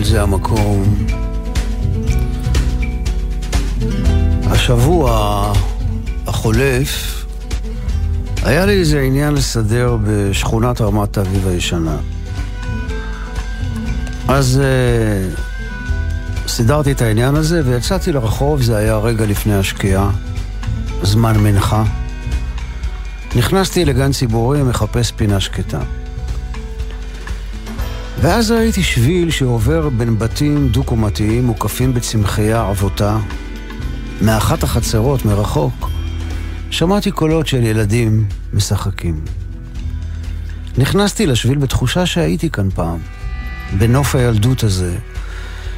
אל זה המקום. השבוע החולף היה לי איזה עניין לסדר בשכונת רמת אביב הישנה. אז uh, סידרתי את העניין הזה ויצאתי לרחוב, זה היה רגע לפני השקיעה, זמן מנחה. נכנסתי לגן ציבורי, מחפש פינה שקטה. ואז ראיתי שביל שעובר בין בתים דו-קומתיים מוקפים בצמחייה עבותה. מאחת החצרות, מרחוק, שמעתי קולות של ילדים משחקים. נכנסתי לשביל בתחושה שהייתי כאן פעם, בנוף הילדות הזה,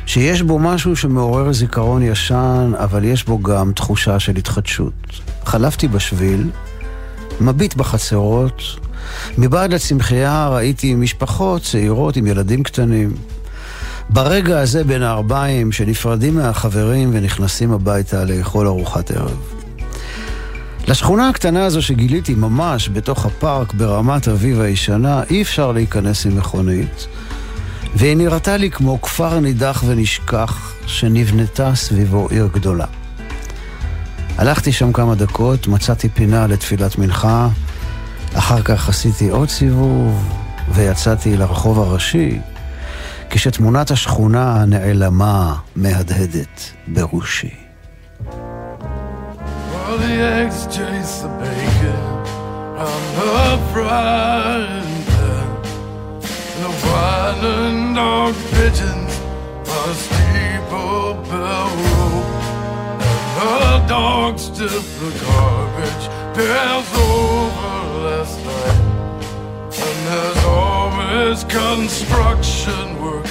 שיש בו משהו שמעורר זיכרון ישן, אבל יש בו גם תחושה של התחדשות. חלפתי בשביל, מביט בחצרות, מבעד לצמחייה ראיתי משפחות צעירות עם ילדים קטנים. ברגע הזה בין הארבעים שנפרדים מהחברים ונכנסים הביתה לאכול ארוחת ערב. לשכונה הקטנה הזו שגיליתי ממש בתוך הפארק ברמת אביב הישנה אי אפשר להיכנס עם מכונית והיא נראתה לי כמו כפר נידח ונשכח שנבנתה סביבו עיר גדולה. הלכתי שם כמה דקות, מצאתי פינה לתפילת מנחה אחר כך עשיתי עוד סיבוב ויצאתי לרחוב הראשי, כשתמונת השכונה נעלמה מהדהדת בראשי. dogs dip the garbage pails over last night. And there's always construction work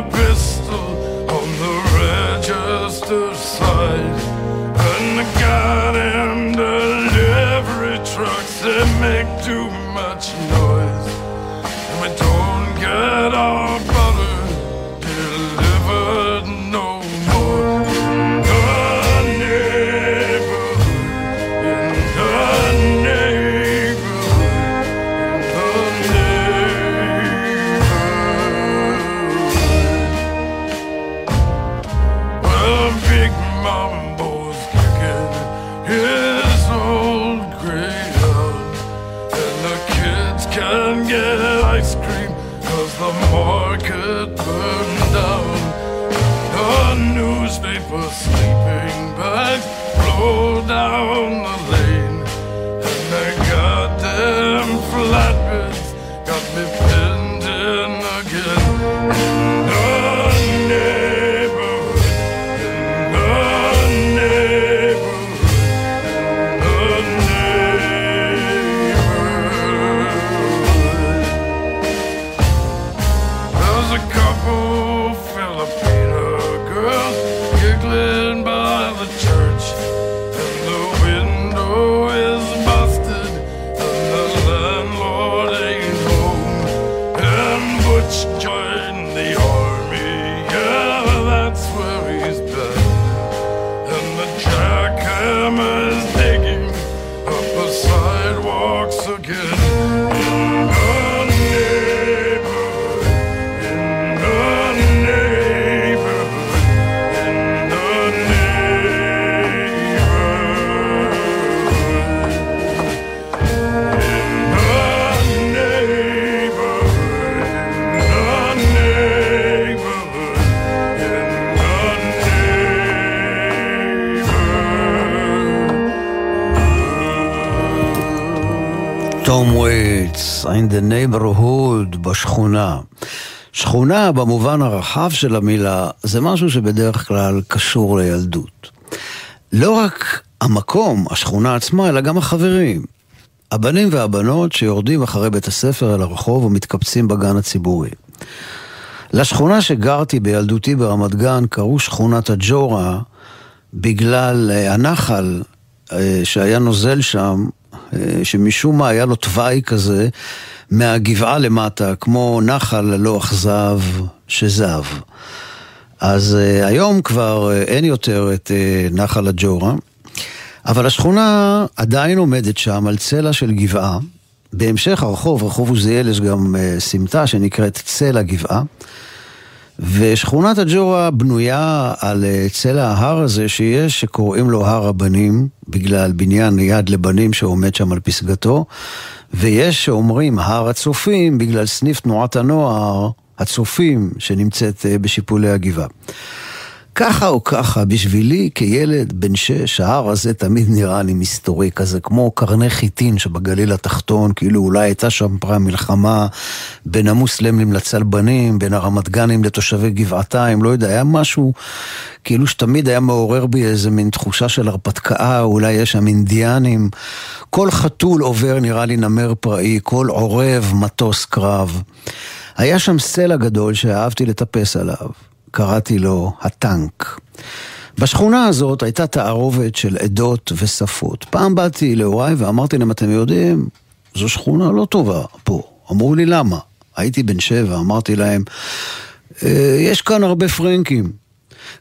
wanna be וייטס, in the neighborhood, בשכונה. שכונה במובן הרחב של המילה זה משהו שבדרך כלל קשור לילדות. לא רק המקום, השכונה עצמה, אלא גם החברים. הבנים והבנות שיורדים אחרי בית הספר אל הרחוב ומתקבצים בגן הציבורי. לשכונה שגרתי בילדותי ברמת גן קראו שכונת הג'ורה בגלל אה, הנחל אה, שהיה נוזל שם, שמשום מה היה לו תוואי כזה מהגבעה למטה, כמו נחל ללא אכזב שזב. אז היום כבר אין יותר את נחל הג'ורה, אבל השכונה עדיין עומדת שם על צלע של גבעה. בהמשך הרחוב, רחוב עוזיאל, יש גם סמטה שנקראת צלע גבעה. ושכונת הג'ורה בנויה על אה, צלע ההר הזה שיש, שקוראים לו הר הבנים, בגלל בניין יד לבנים שעומד שם על פסגתו, ויש שאומרים הר הצופים, בגלל סניף תנועת הנוער, הצופים, שנמצאת אה, בשיפולי הגבעה. ככה או ככה, בשבילי כילד בן שש, ההר הזה תמיד נראה לי מסתורי כזה, כמו קרני חיטין שבגליל התחתון, כאילו אולי הייתה שם פעם מלחמה בין המוסלמים לצלבנים, בין הרמת גנים לתושבי גבעתיים, לא יודע, היה משהו כאילו שתמיד היה מעורר בי איזה מין תחושה של הרפתקה, אולי יש שם אינדיאנים. כל חתול עובר נראה לי נמר פראי, כל עורב מטוס קרב. היה שם סלע גדול שאהבתי לטפס עליו. קראתי לו הטנק. בשכונה הזאת הייתה תערובת של עדות ושפות. פעם באתי להוריי ואמרתי להם, אתם יודעים, זו שכונה לא טובה פה. אמרו לי, למה? הייתי בן שבע, אמרתי להם, אה, יש כאן הרבה פרנקים.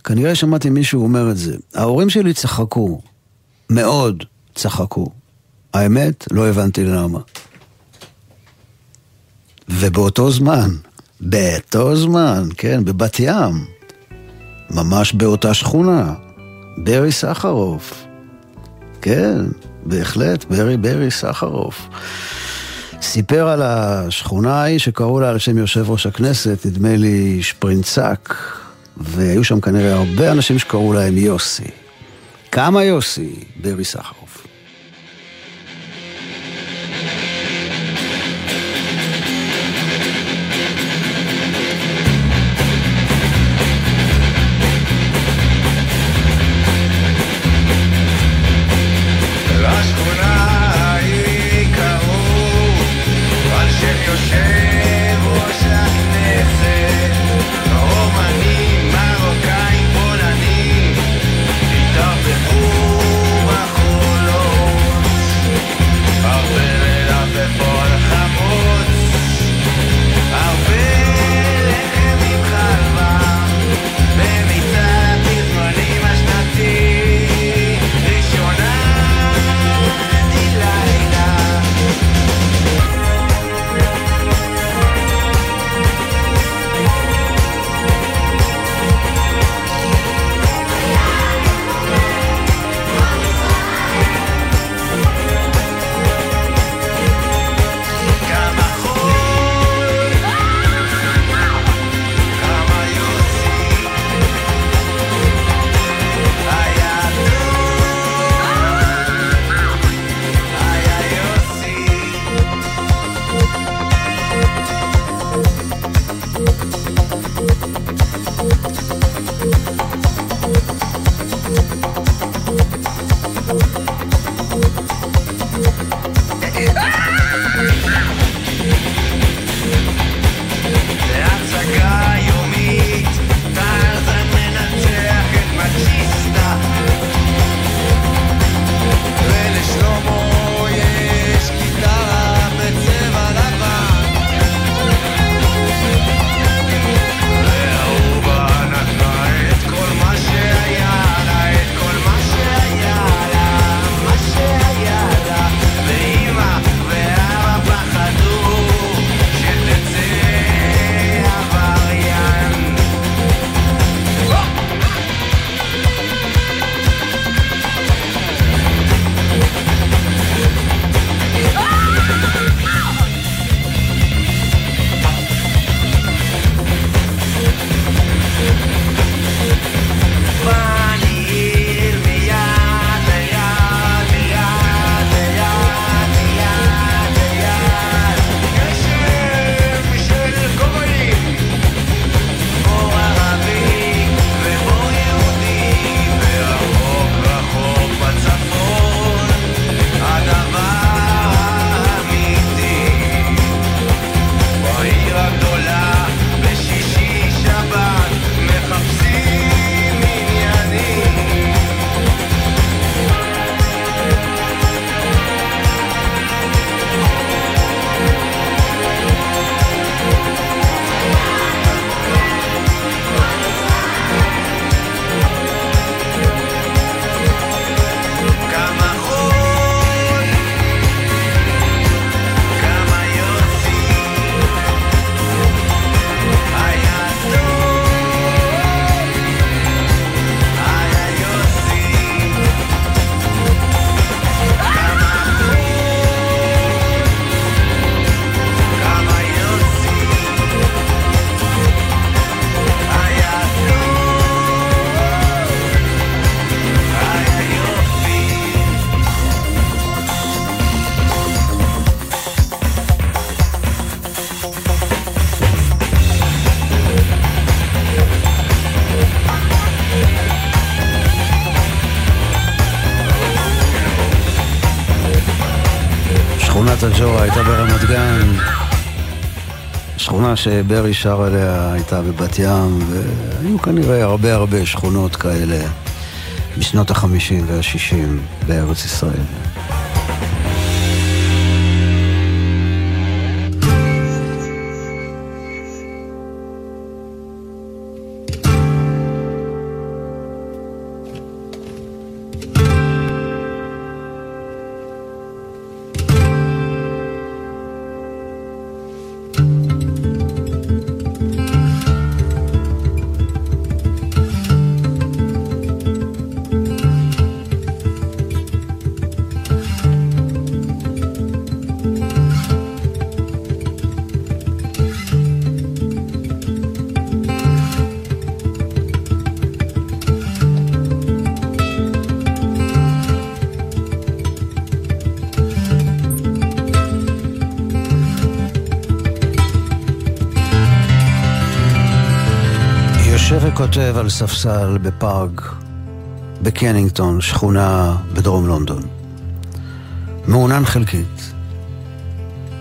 כנראה שמעתי מישהו אומר את זה. ההורים שלי צחקו, מאוד צחקו. האמת, לא הבנתי למה. ובאותו זמן, באותו זמן, כן, בבת ים, ממש באותה שכונה, ברי סחרוף. כן, בהחלט, ברי ברי סחרוף. סיפר על השכונה ההיא שקראו לה על שם יושב ראש הכנסת, נדמה לי שפרינצק, והיו שם כנראה הרבה אנשים שקראו להם יוסי. כמה יוסי? ברי סחרוף. שברי שר עליה הייתה בבת ים, והיו כנראה הרבה הרבה שכונות כאלה בשנות החמישים והשישים בארץ ישראל. כותב על ספסל בפארק בקנינגטון, שכונה בדרום לונדון. מעונן חלקית,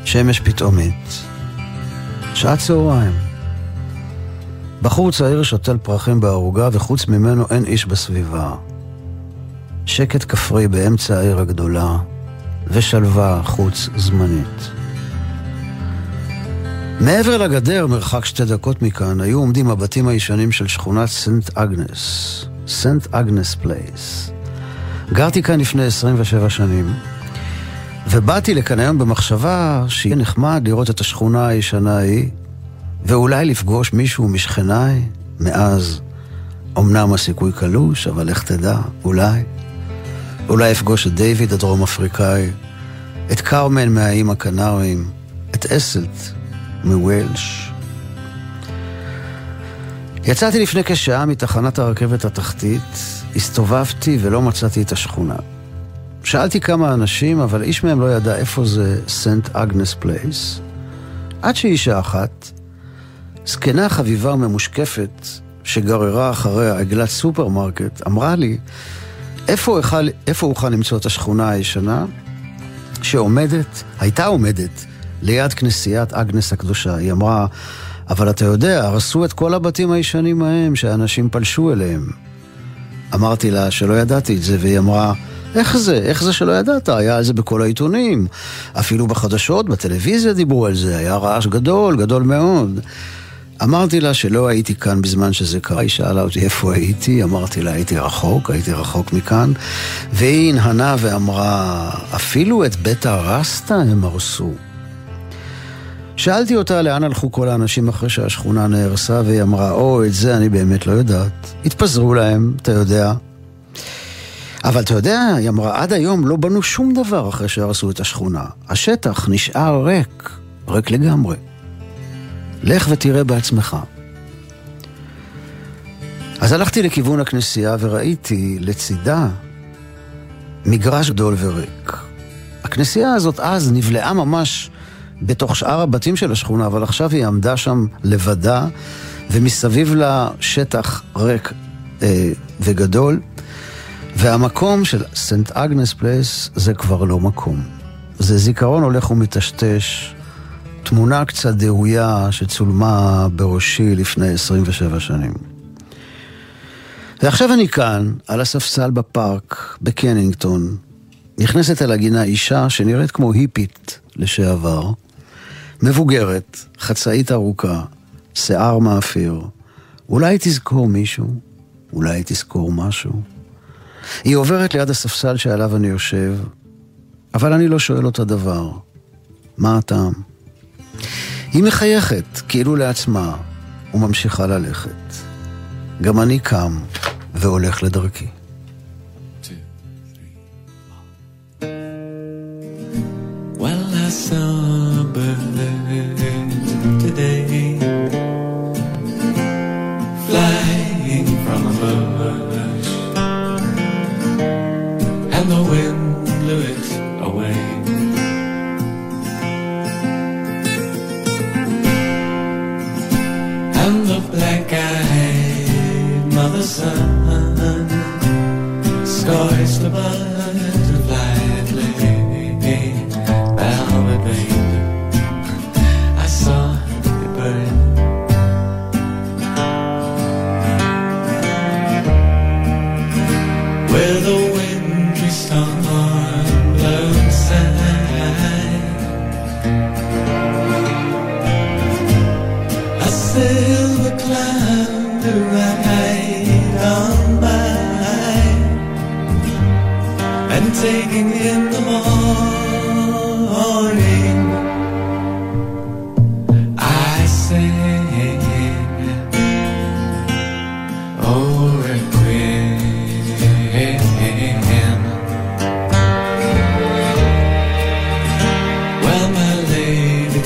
שמש פתאומית, שעת צהריים. בחור צעיר שותל פרחים בערוגה וחוץ ממנו אין איש בסביבה. שקט כפרי באמצע העיר הגדולה ושלווה חוץ זמנית. מעבר לגדר, מרחק שתי דקות מכאן, היו עומדים הבתים הישנים של שכונת סנט אגנס, סנט אגנס פלייס. גרתי כאן לפני 27 שנים, ובאתי לכאן היום במחשבה שיהיה נחמד לראות את השכונה הישנה ההיא, ואולי לפגוש מישהו משכניי מאז. אמנם הסיכוי קלוש, אבל איך תדע, אולי. אולי אפגוש את דיוויד הדרום אפריקאי, את קרמן מהאיים הקנריים, את אסלט מוולש. יצאתי לפני כשעה מתחנת הרכבת התחתית, הסתובבתי ולא מצאתי את השכונה. שאלתי כמה אנשים, אבל איש מהם לא ידע איפה זה סנט אגנס פלייס. עד שאישה אחת, זקנה חביבה וממושקפת, שגררה אחריה עגלת סופרמרקט, אמרה לי, איפה אוכל, איפה אוכל למצוא את השכונה הישנה שעומדת, הייתה עומדת, ליד כנסיית אגנס הקדושה. היא אמרה, אבל אתה יודע, הרסו את כל הבתים הישנים ההם שאנשים פלשו אליהם. אמרתי לה שלא ידעתי את זה, והיא אמרה, איך זה? איך זה שלא ידעת? היה על זה בכל העיתונים. אפילו בחדשות, בטלוויזיה דיברו על זה, היה רעש גדול, גדול מאוד. אמרתי לה שלא הייתי כאן בזמן שזה קרה, היא שאלה אותי איפה הייתי, אמרתי לה הייתי רחוק, הייתי רחוק מכאן, והיא הנהנה ואמרה, אפילו את בית הרסטה הם הרסו. שאלתי אותה לאן הלכו כל האנשים אחרי שהשכונה נהרסה, והיא אמרה, או, את זה אני באמת לא יודעת. התפזרו להם, אתה יודע. אבל אתה יודע, היא אמרה, עד היום לא בנו שום דבר אחרי שהרסו את השכונה. השטח נשאר ריק, ריק לגמרי. לך ותראה בעצמך. אז הלכתי לכיוון הכנסייה וראיתי לצידה מגרש גדול וריק. הכנסייה הזאת אז נבלעה ממש בתוך שאר הבתים של השכונה, אבל עכשיו היא עמדה שם לבדה, ומסביב לה שטח ריק אה, וגדול, והמקום של סנט אגנס פלייס זה כבר לא מקום. זה זיכרון הולך ומטשטש, תמונה קצת דהויה שצולמה בראשי לפני 27 שנים. ועכשיו אני כאן, על הספסל בפארק, בקנינגטון. נכנסת אל הגינה אישה שנראית כמו היפית לשעבר, מבוגרת, חצאית ארוכה, שיער מאפיר. אולי תזכור מישהו, אולי תזכור משהו. היא עוברת ליד הספסל שעליו אני יושב, אבל אני לא שואל אותה דבר. מה הטעם? היא מחייכת, כאילו לעצמה, וממשיכה ללכת. גם אני קם והולך לדרכי. Well, I saw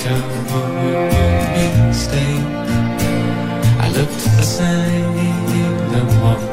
done? I looked the same, the look one.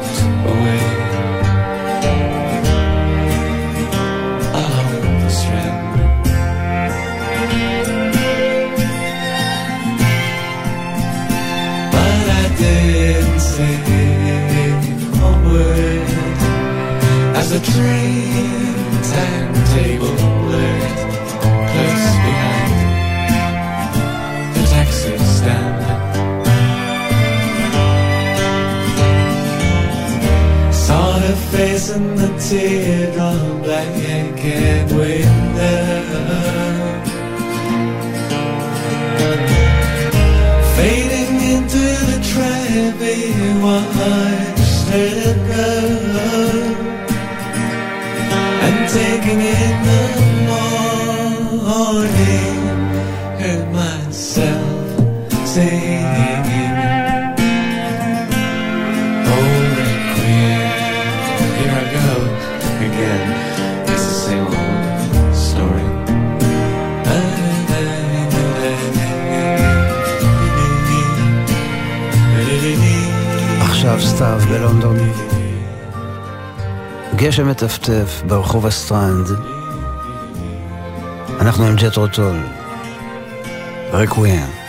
Taking in the morning, בלונדון. גשם מטפטף ברחוב הסטרנד. אנחנו עם ג'ת'רו טול. רקוויאם.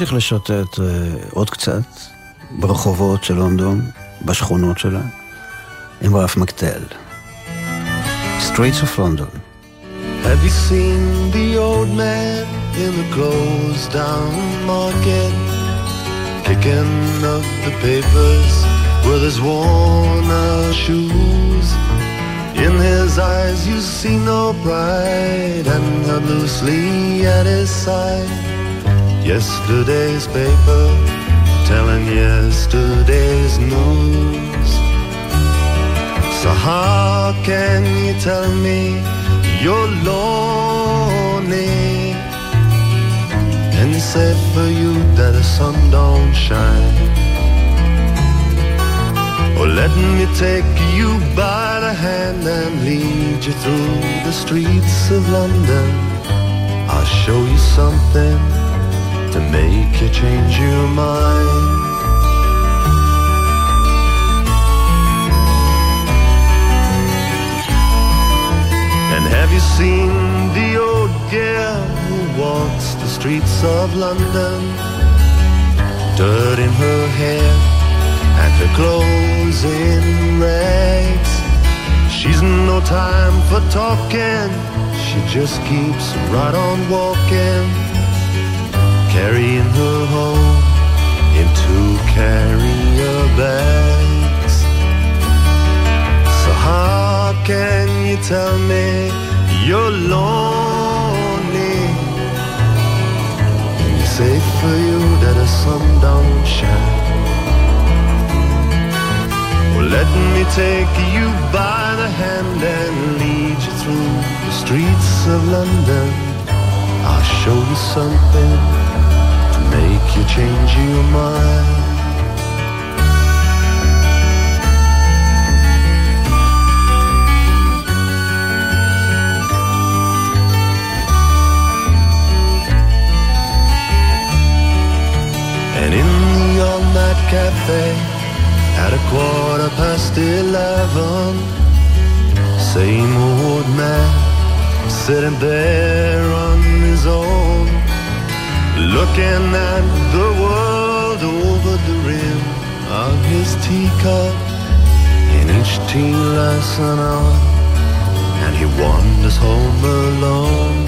נמשיך לשוטט אה, עוד קצת ברחובות של לונדון, בשכונות שלה, עם רף מקטל. Streets of London. Have you seen the old man in the closed down market? Kicking up the papers with his worn out shoes. In his eyes you see no pride and held loosely at his side. Yesterday's paper telling yesterday's news. So how can you tell me you're lonely and say for you that the sun don't shine? Or let me take you by the hand and lead you through the streets of London. I'll show you something to make you change your mind. And have you seen the old girl who walks the streets of London? Dirt in her hair and her clothes in rags. She's no time for talking, she just keeps right on walking, carrying her home in two carrier bags. So how can you tell me you're lonely? When it's safe for you that the sun don't shine. Well, let me take you by the hand and lead you through the streets of London. I'll show you something you change your mind. And in the all-night cafe At a quarter past eleven Same old man Sitting there on looking at the world over the rim of his teacup. In each tea lasts an hour, and he wanders home alone.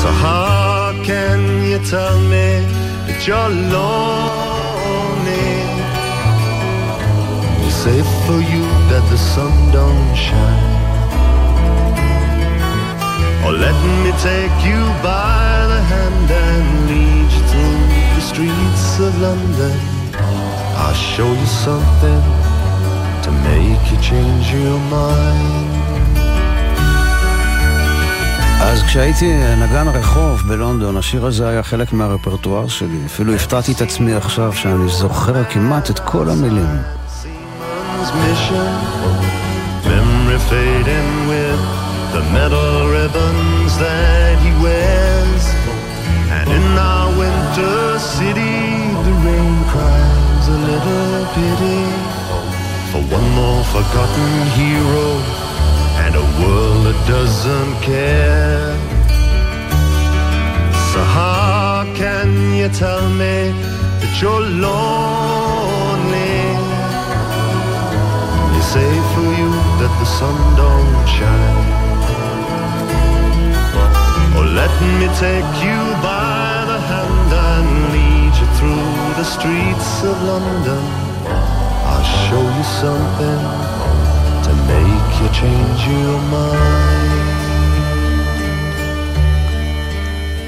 So how can you tell me that you're lonely? Say for you that the sun don't shine. Or let me take you by of London. I'll show you something to make you change your mind. אז כשהייתי נגן רחוב בלונדון, השיר הזה היה חלק מהרפרטואר שלי. אפילו הפתעתי את עצמי עכשיו שאני זוכר כמעט את כל המילים. Seaman's mission, memory fading with the metal ribbons that he wears. And in our winter city, the rain cries pity for one more forgotten hero and a world that doesn't care. So how can you tell me that you're lonely? They say for you that the sun don't shine. Oh, let me take you by the streets of London. I'll show you something to make you change your mind.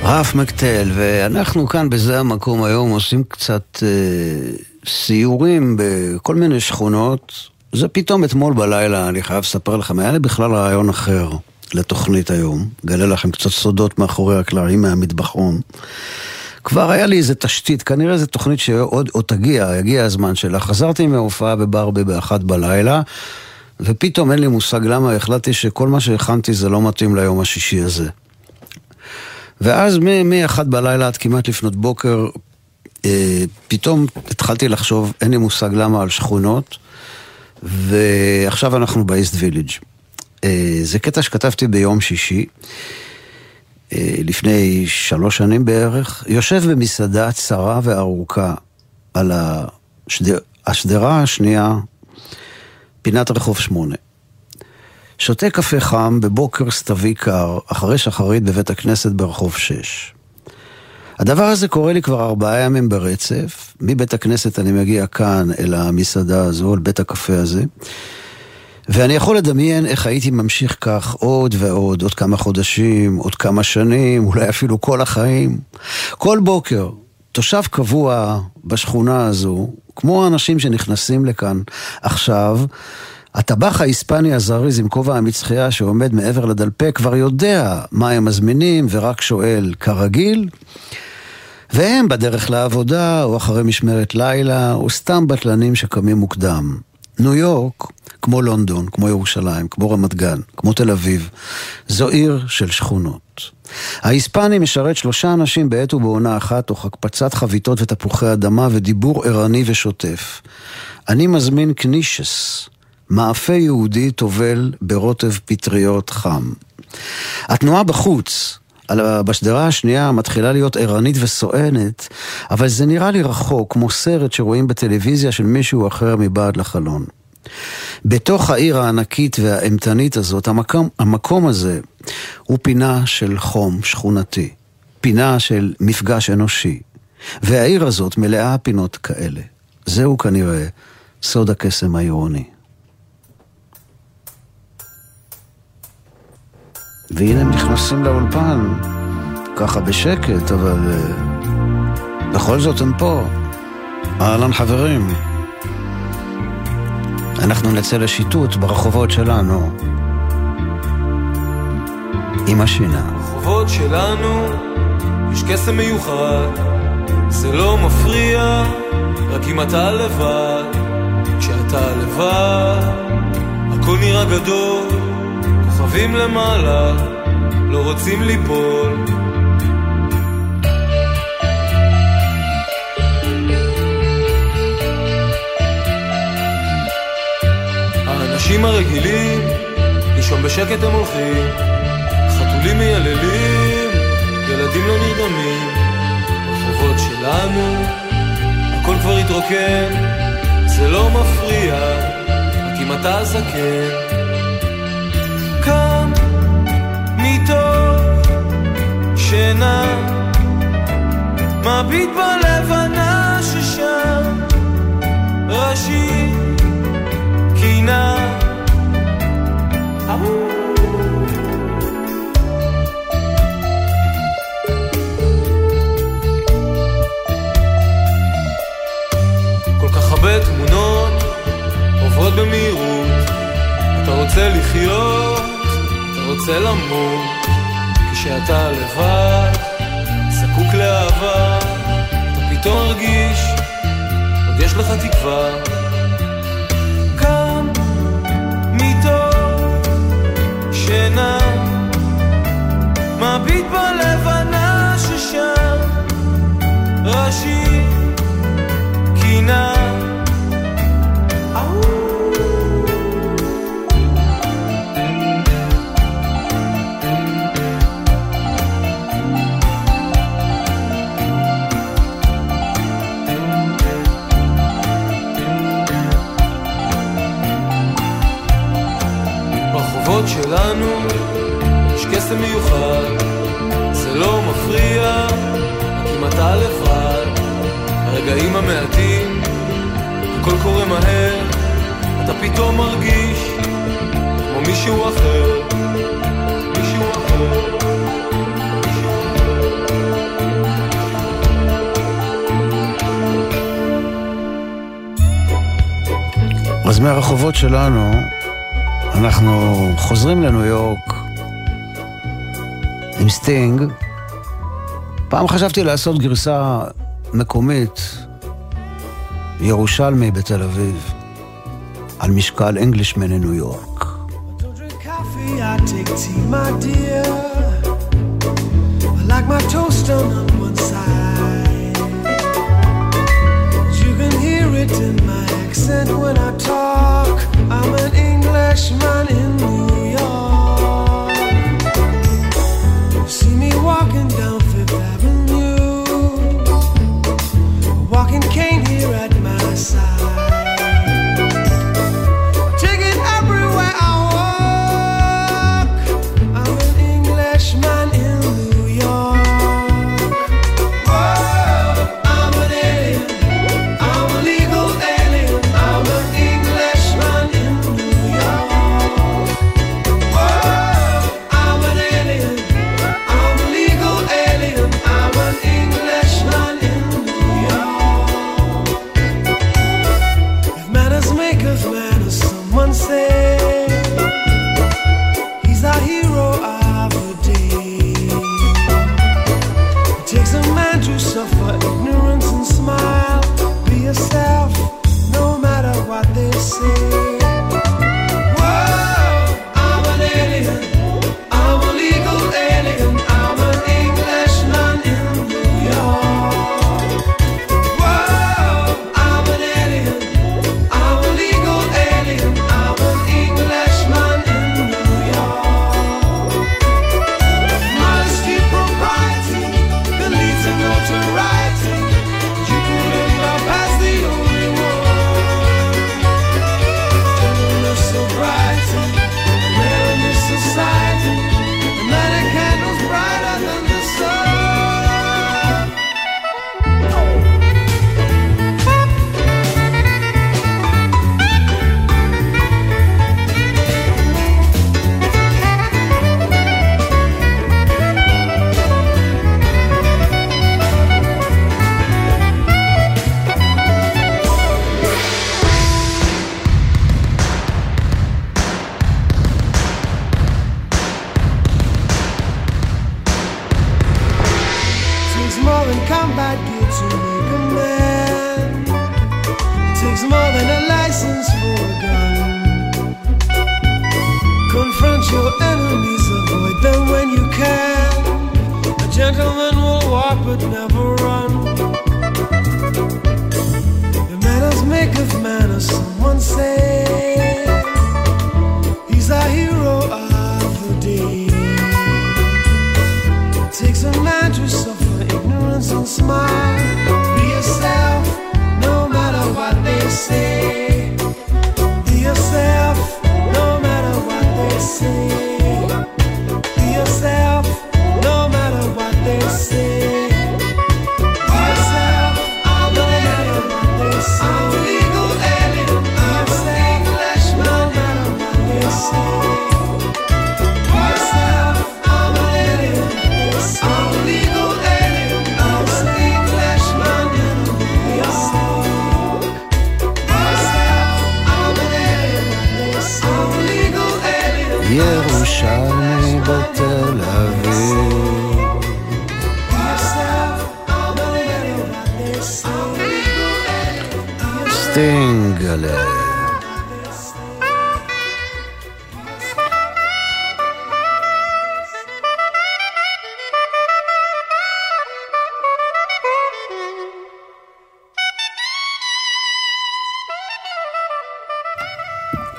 רף מקטל, ואנחנו כאן בזה המקום היום עושים קצת אה, סיורים בכל מיני שכונות. זה פתאום אתמול בלילה, אני חייב לספר לכם, היה לי בכלל רעיון אחר לתוכנית היום. גלה לכם קצת סודות מאחורי הקלעים מהמטבחון. כבר היה לי איזה תשתית, כנראה זו תוכנית שעוד עוד תגיע, יגיע הזמן שלה. חזרתי מההופעה בברבי באחת בלילה, ופתאום אין לי מושג למה החלטתי שכל מה שהכנתי זה לא מתאים ליום השישי הזה. ואז מ-1 בלילה עד כמעט לפנות בוקר, אה, פתאום התחלתי לחשוב, אין לי מושג למה, על שכונות, ועכשיו אנחנו באיסט ויליג'. אה, זה קטע שכתבתי ביום שישי, אה, לפני שלוש שנים בערך, יושב במסעדה צרה וארוכה על השדר, השדרה השנייה, פינת רחוב שמונה. שותה קפה חם בבוקר סתווי קר, אחרי שחרית בבית הכנסת ברחוב 6. הדבר הזה קורה לי כבר ארבעה ימים ברצף. מבית הכנסת אני מגיע כאן אל המסעדה הזו, אל בית הקפה הזה. ואני יכול לדמיין איך הייתי ממשיך כך עוד ועוד, עוד כמה חודשים, עוד כמה שנים, אולי אפילו כל החיים. כל בוקר, תושב קבוע בשכונה הזו, כמו האנשים שנכנסים לכאן עכשיו, הטבח ההיספני הזריז עם כובע המצחייה שעומד מעבר לדלפק כבר יודע מה הם מזמינים ורק שואל כרגיל. והם בדרך לעבודה, או אחרי משמרת לילה, או סתם בטלנים שקמים מוקדם. ניו יורק, כמו לונדון, כמו ירושלים, כמו רמת גן, כמו תל אביב, זו עיר של שכונות. ההיספני משרת שלושה אנשים בעת ובעונה אחת, תוך הקפצת חביתות ותפוחי אדמה ודיבור ערני ושוטף. אני מזמין קנישס, מאפה יהודי טובל ברוטב פטריות חם. התנועה בחוץ, בשדרה השנייה מתחילה להיות ערנית וסואנת, אבל זה נראה לי רחוק, כמו סרט שרואים בטלוויזיה של מישהו אחר מבעד לחלון. בתוך העיר הענקית והאימתנית הזאת, המקום, המקום הזה הוא פינה של חום שכונתי, פינה של מפגש אנושי, והעיר הזאת מלאה פינות כאלה. זהו כנראה סוד הקסם העירוני. והנה הם נכנסים לאולפן, ככה בשקט, אבל uh, בכל זאת הם פה. אהלן חברים. אנחנו נצא לשיטוט ברחובות שלנו. עם השינה. ברחובות שלנו יש קסם מיוחד, זה לא מפריע, רק אם אתה לבד. כשאתה לבד, הכל נראה גדול. כוכבים למעלה, לא רוצים ליפול. האנשים הרגילים, לישון בשקט הם הולכים, חתולים מייללים, ילדים לא נרדמים, ברחובות שלנו, הכל כבר התרוקן, זה לא מפריע, רק אם אתה זקן. קם מתוך שינה, מביט בלבנה ששם, ראשי קינה. כל כך הרבה תמונות עוברות במהירות. אתה רוצה לחיות, אתה רוצה למות, כשאתה לבד, זקוק לאהבה, אתה פתאום מרגיש, עוד יש לך תקווה. ראשי קינה. ברחובות שלנו יש קסם מיוחד, זה לא מפריע, אתה לבד. הרגעים המעטים, הכל קורה מהר, אתה פתאום מרגיש כמו מישהו אחר. מישהו אחר. אז מהרחובות שלנו, אנחנו חוזרים לניו יורק עם סטינג. פעם חשבתי לעשות גרסה מקומית, ירושלמי בתל אביב, על משקל אנגלישמן לניו יורק. Don't drink coffee, I take tea, my dear. I like my toast on one side. You can hear it in my accent when I talk. I'm an Englishman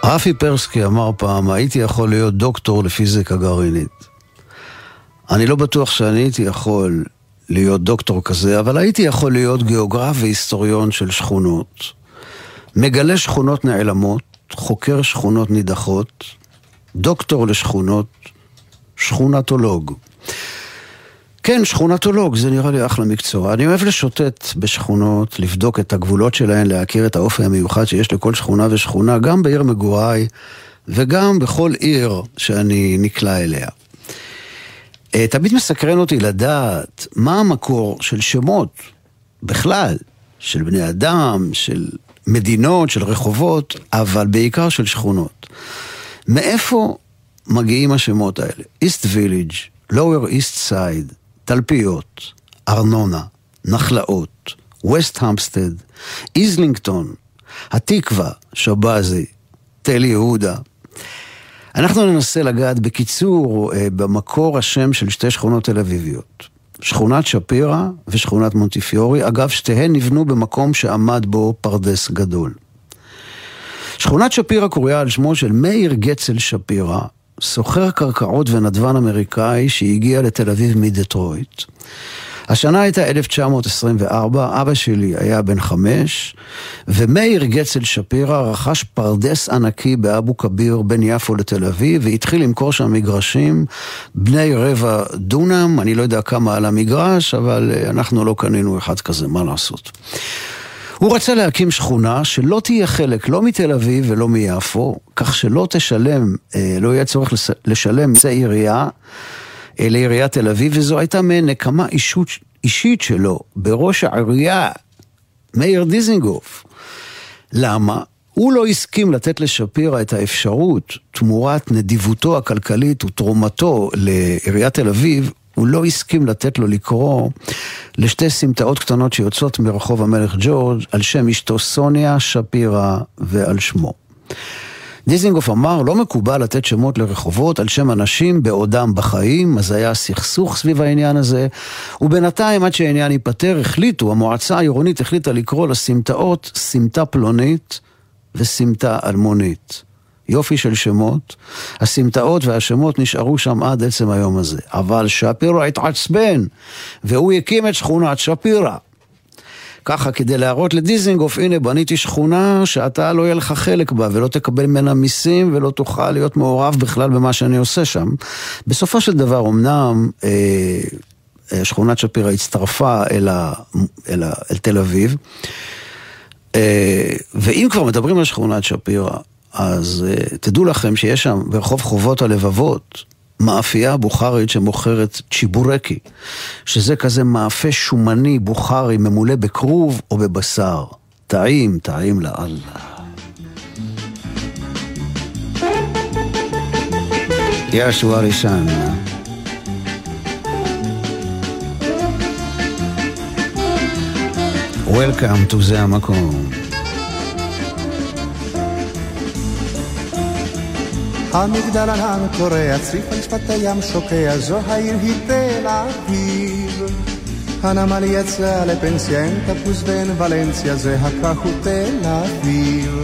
רפי פרסקי אמר פעם, הייתי יכול להיות דוקטור לפיזיקה גרעינית. אני לא בטוח שאני הייתי יכול להיות דוקטור כזה, אבל הייתי יכול להיות גיאוגרף והיסטוריון של שכונות. מגלה שכונות נעלמות, חוקר שכונות נידחות, דוקטור לשכונות, שכונתולוג. כן, שכונתולוג, זה נראה לי אחלה מקצוע. אני אוהב לשוטט בשכונות, לבדוק את הגבולות שלהן, להכיר את האופי המיוחד שיש לכל שכונה ושכונה, גם בעיר מגוריי וגם בכל עיר שאני נקלע אליה. אה, תמיד מסקרן אותי לדעת מה המקור של שמות בכלל, של בני אדם, של מדינות, של רחובות, אבל בעיקר של שכונות. מאיפה מגיעים השמות האלה? East Village, Lower East Side, תלפיות, ארנונה, נחלאות, ווסט המפסטד, איזלינגטון, התקווה, שבזי, תל יהודה. אנחנו ננסה לגעת בקיצור אה, במקור השם של שתי שכונות תל אביביות. שכונת שפירא ושכונת מונטיפיורי, אגב, שתיהן נבנו במקום שעמד בו פרדס גדול. שכונת שפירא קרויה על שמו של מאיר גצל שפירא, סוחר קרקעות ונדבן אמריקאי שהגיע לתל אביב מדטרויט. השנה הייתה 1924, אבא שלי היה בן חמש, ומאיר גצל שפירא רכש פרדס ענקי באבו כביר בין יפו לתל אביב, והתחיל למכור שם מגרשים בני רבע דונם, אני לא יודע כמה על המגרש, אבל אה, אנחנו לא קנינו אחד כזה, מה לעשות. הוא רצה להקים שכונה שלא תהיה חלק לא מתל אביב ולא מיפו, כך שלא תשלם, אה, לא יהיה צורך לשלם מסי עירייה אה, לעיריית תל אביב, וזו הייתה מעין נקמה אישות, אישית שלו בראש העירייה, מאיר דיזינגוף. למה? הוא לא הסכים לתת לשפירא את האפשרות, תמורת נדיבותו הכלכלית ותרומתו לעיריית תל אביב, הוא לא הסכים לתת לו לקרוא לשתי סמטאות קטנות שיוצאות מרחוב המלך ג'ורג' על שם אשתו סוניה שפירא ועל שמו. דיזינגוף אמר, לא מקובל לתת שמות לרחובות על שם אנשים בעודם בחיים, אז היה סכסוך סביב העניין הזה, ובינתיים, עד שהעניין ייפתר, החליטו, המועצה העירונית החליטה לקרוא לסמטאות סמטה פלונית וסמטה אלמונית. יופי של שמות. הסמטאות והשמות נשארו שם עד עצם היום הזה. אבל שפירא התעצבן, והוא הקים את שכונת שפירא. ככה, כדי להראות לדיזינגוף, הנה, בניתי שכונה שאתה לא יהיה לך חלק בה, ולא תקבל ממנה מיסים, ולא תוכל להיות מעורב בכלל במה שאני עושה שם. בסופו של דבר, אמנם אה, אה, שכונת שפירא הצטרפה אל, ה, אל, ה, אל תל אביב, אה, ואם כבר מדברים על שכונת שפירא, אז uh, תדעו לכם שיש שם ברחוב חובות הלבבות מאפייה בוכרית שמוכרת צ'יבורקי, שזה כזה מאפה שומני בוכרי ממולא בכרוב או בבשר. טעים, טעים לאללה. ישו הראשון. Welcome to זה המקום. המגדל ענן קורע, צריף על שפת הים שוקע, זו העיר היא תל אביב. הנמל יצא לפנסיה, אין תפוס ואין ולנסיה, זה הכך הוא תל אביב.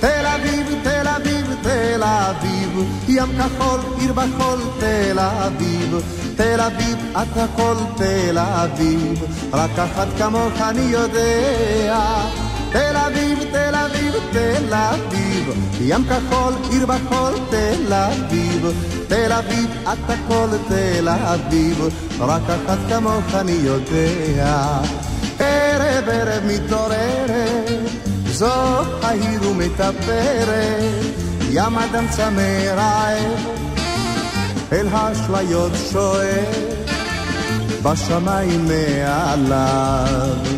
תל אביב, תל אביב, תל אביב, ים כחול, עיר בחול, תל אביב. תל אביב, את הכל תל אביב, רק אחת כמוך אני יודע. תל אביב, תל אביב, תל אביב, ים כחול, עיר בחול, תל אביב. תל אביב, את הכל תל אביב, רק אחת כמוך אני יודע. ערב ערב מתעוררת, זו העיר ומטפרת, ים אדם צמא רעב, אל האשליות שואל, בשמיים מעליו.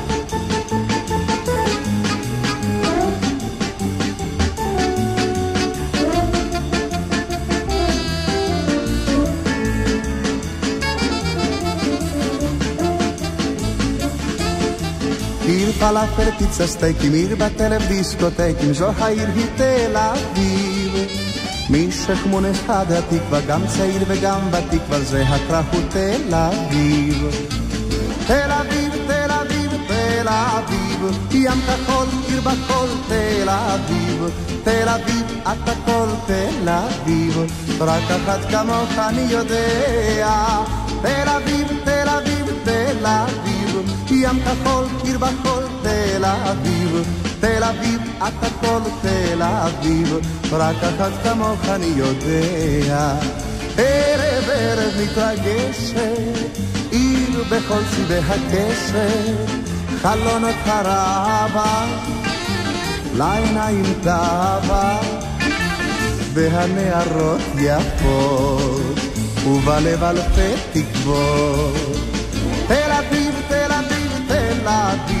פלאפל, פיצה סטייקים, עיר בטלם דיסקוטקים, זו העיר היא תל אביב. מי שכמון אחד התקווה, גם צעיר וגם בתקווה, זה הכרך הוא תל אביב. תל אביב, תל אביב, תל אביב, ים כחול, עיר בכל תל אביב. תל אביב, את הכל תל אביב, רק אחת כמוך אני יודע. תל אביב, תל אביב, תל אביב, ים כחול, עיר בחול, תל אביב. תל אביב, את הכל תל אביב, רק אחת כמוך אני יודע. ערב ערב מתרגשת, עיר בכל צבעי הקשת, חלונות הרבה, לעיניים תאווה, והנערות יפות, ובלב אלפי תקוות. תל אביב, תל אביב, תל אביב,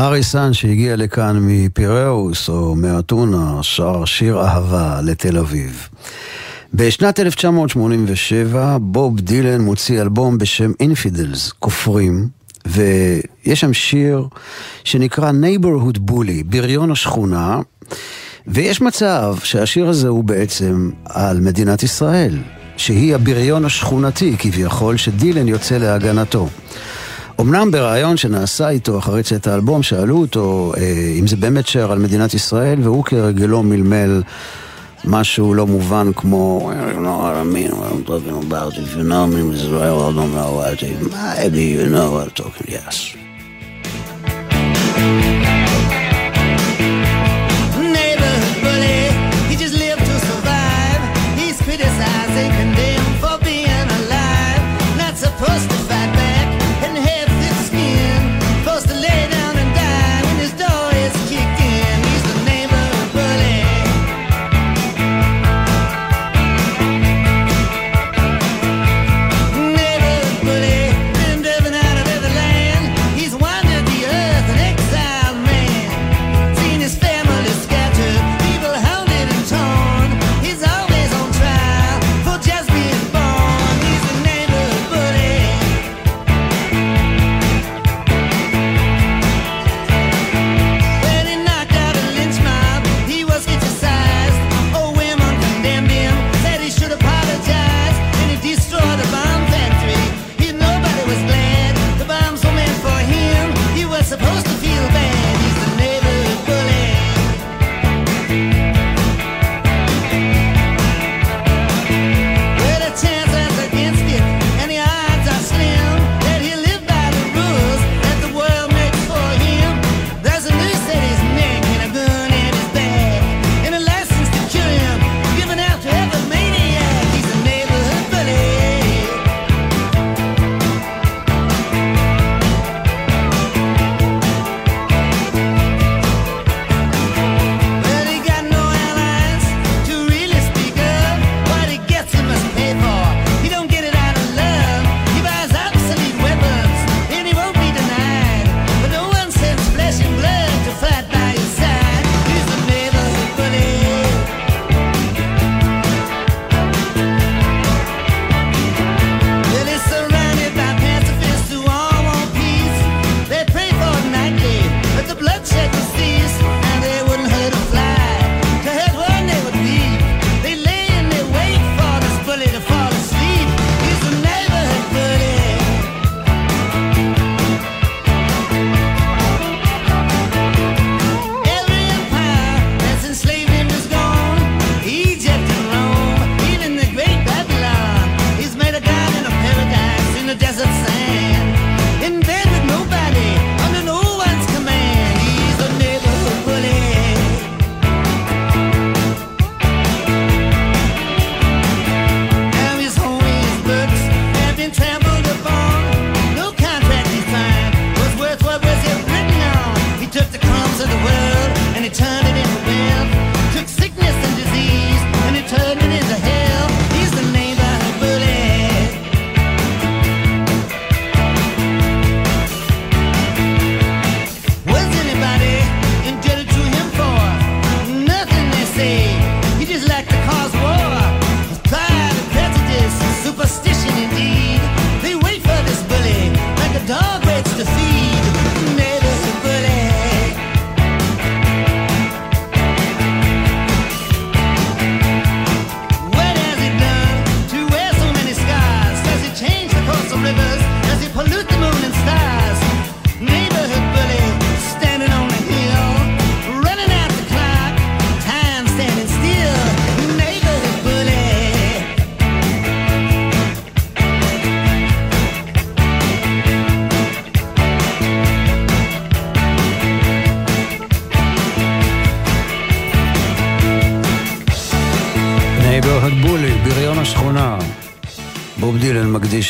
ארי סאן שהגיע לכאן מפיראוס או מאתונה שר שיר אהבה לתל אביב. בשנת 1987 בוב דילן מוציא אלבום בשם אינפידלס, כופרים, ויש שם שיר שנקרא Neighborhood Bully, בריון השכונה, ויש מצב שהשיר הזה הוא בעצם על מדינת ישראל, שהיא הבריון השכונתי כביכול, שדילן יוצא להגנתו. אמנם בריאיון שנעשה איתו אחרי צאת האלבום, שאלו אותו אה, אם זה באמת שר על מדינת ישראל, והוא כרגלו מלמל משהו לא מובן כמו maybe you know what I'm talking, yes.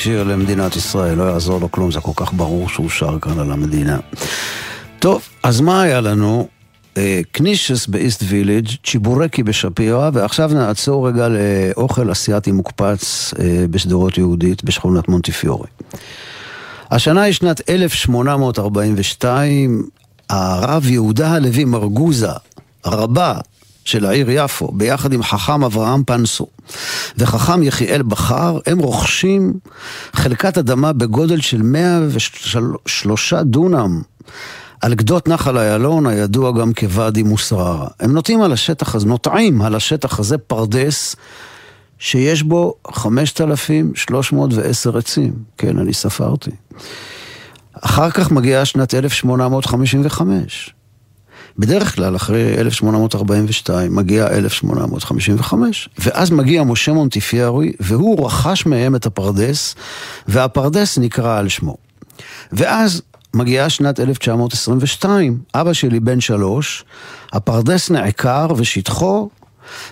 שיר למדינת ישראל, לא יעזור לו כלום, זה כל כך ברור שהוא שר כאן על המדינה. טוב, אז מה היה לנו? אה, קנישס באיסט וילג', צ'יבורקי בשפירא, ועכשיו נעצור רגע לאוכל אסיאתי מוקפץ אה, בשדרות יהודית בשכונת מונטיפיורי. השנה היא שנת 1842, הרב יהודה הלוי מרגוזה, רבה של העיר יפו, ביחד עם חכם אברהם פנסו וחכם יחיאל בכר, הם רוכשים חלקת אדמה בגודל של 103 דונם על גדות נחל איילון, הידוע גם כוואדי מוסררה. הם נוטעים על השטח הזה, נוטעים על השטח הזה פרדס שיש בו 5,310 עצים. כן, אני ספרתי. אחר כך מגיעה שנת 1855. בדרך כלל, אחרי 1842, מגיע 1855, ואז מגיע משה מונטיפיארי, והוא רכש מהם את הפרדס, והפרדס נקרא על שמו. ואז מגיעה שנת 1922, אבא שלי בן שלוש, הפרדס נעקר ושטחו,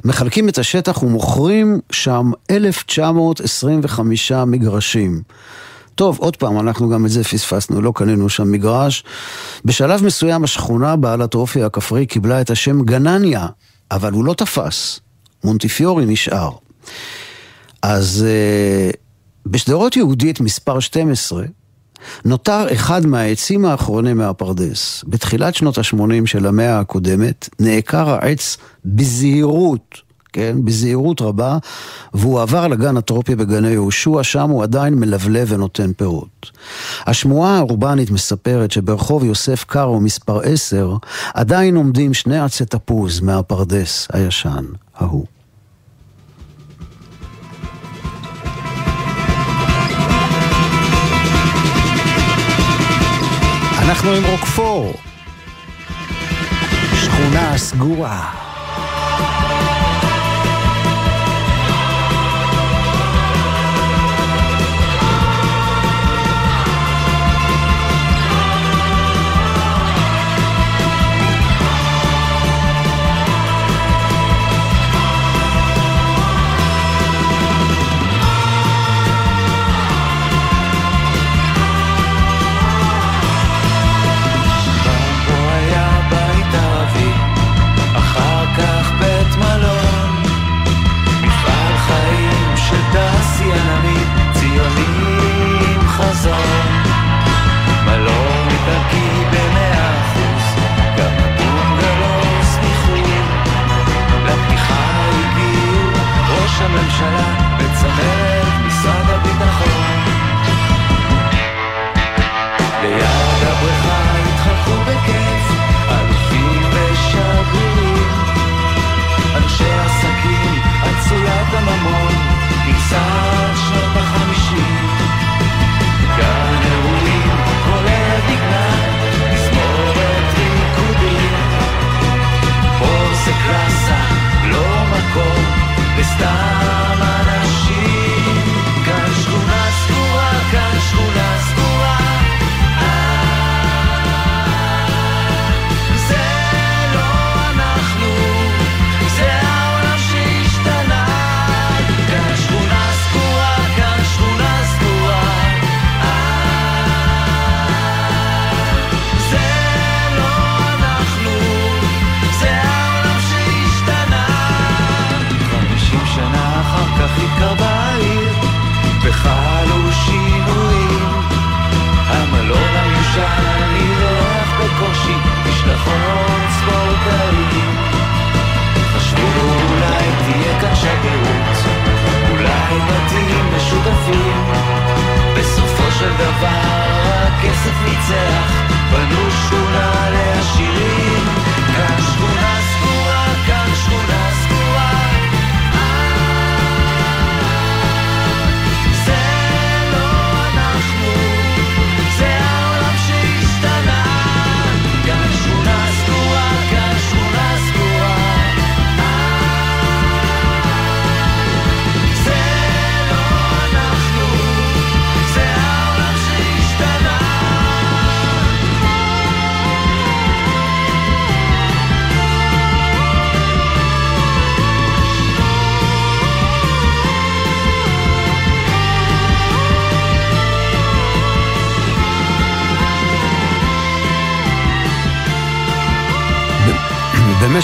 מחלקים את השטח ומוכרים שם 1925 מגרשים. טוב, עוד פעם, אנחנו גם את זה פספסנו, לא קנינו שם מגרש. בשלב מסוים השכונה בעלת האופי הכפרי קיבלה את השם גנניה, אבל הוא לא תפס. מונטיפיורי נשאר. אז uh, בשדרות יהודית מספר 12, נותר אחד מהעצים האחרונים מהפרדס. בתחילת שנות ה-80 של המאה הקודמת נעקר העץ בזהירות כן, בזהירות רבה, והוא עבר לגן הטרופי בגני יהושע, שם הוא עדיין מלבלב ונותן פירות. השמועה האורבנית מספרת שברחוב יוסף קארו מספר 10, עדיין עומדים שני עצי תפוז מהפרדס הישן ההוא. אנחנו עם רוקפור, שכונה סגורה.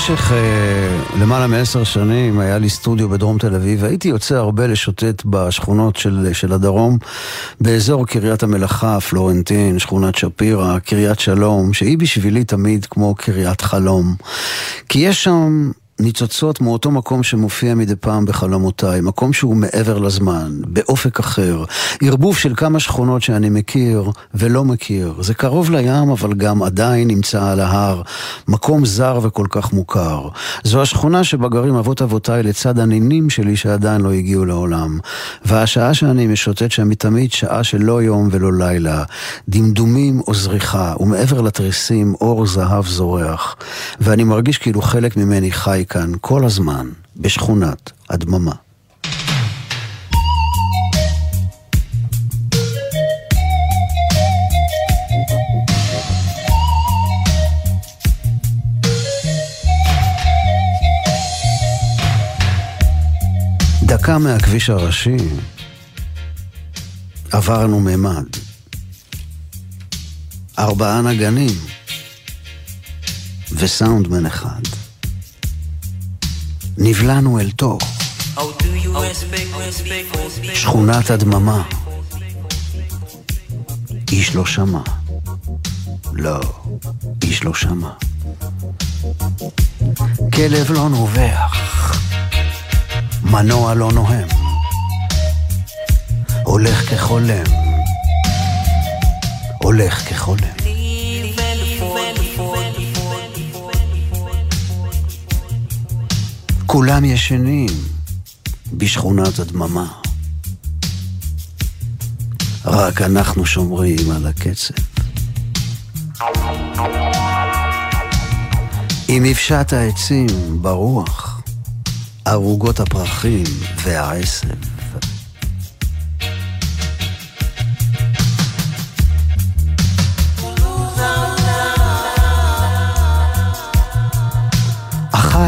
במשך אה, למעלה מעשר שנים היה לי סטודיו בדרום תל אביב, הייתי יוצא הרבה לשוטט בשכונות של, של הדרום, באזור קריית המלאכה, פלורנטין, שכונת שפירא, קריית שלום, שהיא בשבילי תמיד כמו קריית חלום. כי יש שם ניצוצות מאותו מקום שמופיע מדי פעם בחלומותיי, מקום שהוא מעבר לזמן, באופק אחר, ערבוב של כמה שכונות שאני מכיר ולא מכיר. זה קרוב לים, אבל גם עדיין נמצא על ההר, מקום זר וכל כך מוכר. זו השכונה שבה גרים אבות אבותיי לצד הנינים שלי שעדיין לא הגיעו לעולם. והשעה שאני משוטט שם היא תמיד שעה של לא יום ולא לילה, דמדומים או זריחה, ומעבר לתריסים אור זהב זורח. ואני מרגיש כאילו חלק ממני חי כאן כל הזמן, בשכונת הדממה. דקה מהכביש הראשי עברנו ממד. ארבעה נגנים וסאונדמן אחד. נבלענו אל תוך שכונת הדממה. איש לא שמע. לא, איש לא שמע. כלב לא נובח, מנוע לא נוהם. הולך כחולם, הולך כחולם. כולם ישנים בשכונת הדממה. רק אנחנו שומרים על הקצב. עם מפשט העצים ברוח, ערוגות הפרחים והעשב.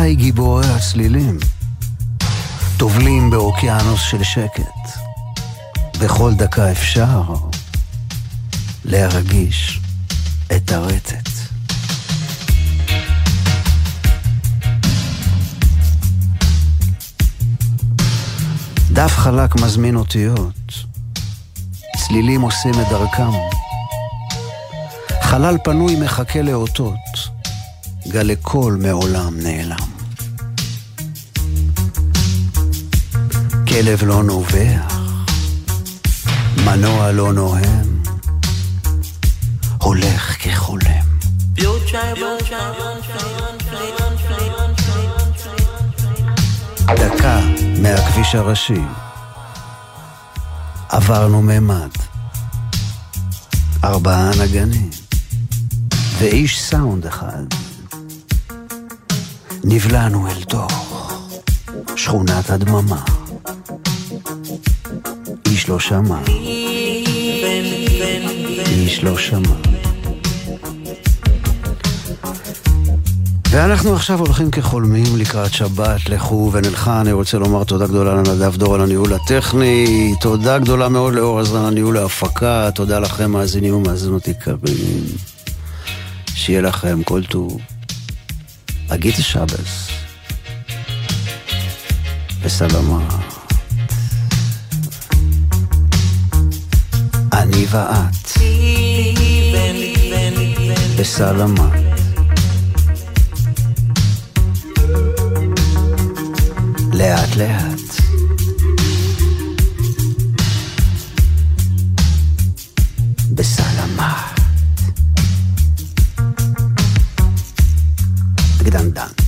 אחיי גיבורי הצלילים, טובלים באוקיינוס של שקט. בכל דקה אפשר להרגיש את הרטט. דף חלק מזמין אותיות, צלילים עושים את דרכם. חלל פנוי מחכה לאותות. גלי קול מעולם נעלם. כלב לא נובח, מנוע לא נוהם, הולך כחולם. דקה מהכביש הראשי, עברנו ממד, ארבעה נגנים, ואיש סאונד אחד. נבלענו אל תוך שכונת הדממה. איש לא שמע, איש לא שמע. ואנחנו עכשיו הולכים כחולמים לקראת שבת, לכו ונלכה. אני רוצה לומר תודה גדולה לנדב דור על הניהול הטכני, תודה גדולה מאוד לאור עזרן על ניהול ההפקה, תודה לכם מאזינים ומאזינות יקרים. שיהיה לכם כל טוב. אגיד שבס. וסלמה. אני ואת. בסלמה. לאט לאט. בסלמה. גדנדן.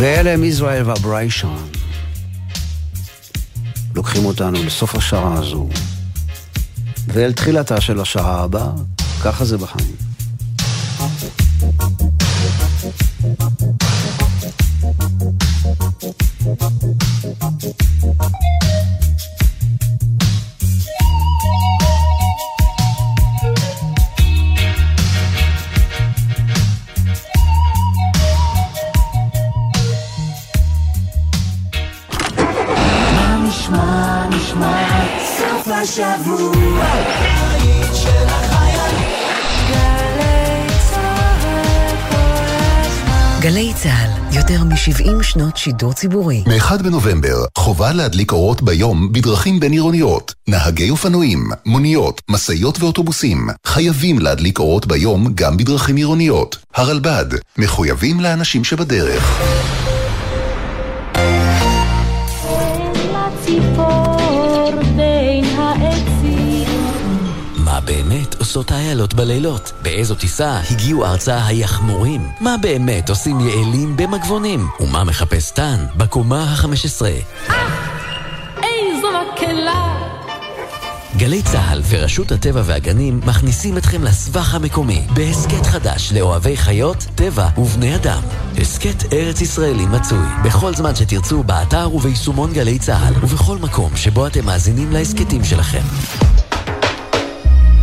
ואלה הם ישראל והבריישן. לוקחים אותנו לסוף השעה הזו, ואל תחילתה של השעה הבאה, ככה זה בחיים. שנות שידור ציבורי. מ-1 בנובמבר, חובה להדליק אורות ביום בדרכים בין-עירוניות. נהגי אופנועים, מוניות, משאיות ואוטובוסים חייבים להדליק אורות ביום גם בדרכים עירוניות. הרלב"ד, מחויבים לאנשים שבדרך. עושות האיילות בלילות? באיזו טיסה הגיעו ארצה היחמורים? מה באמת עושים יעלים במגבונים? ומה מחפש טן בקומה ה-15? איזו מקהלה! גלי צה"ל ורשות הטבע והגנים מכניסים אתכם לסבך המקומי בהסכת חדש לאוהבי חיות, טבע ובני אדם. הסכת ארץ ישראלי מצוי בכל זמן שתרצו באתר וביישומון גלי צה"ל ובכל מקום שבו אתם מאזינים להסכתים שלכם.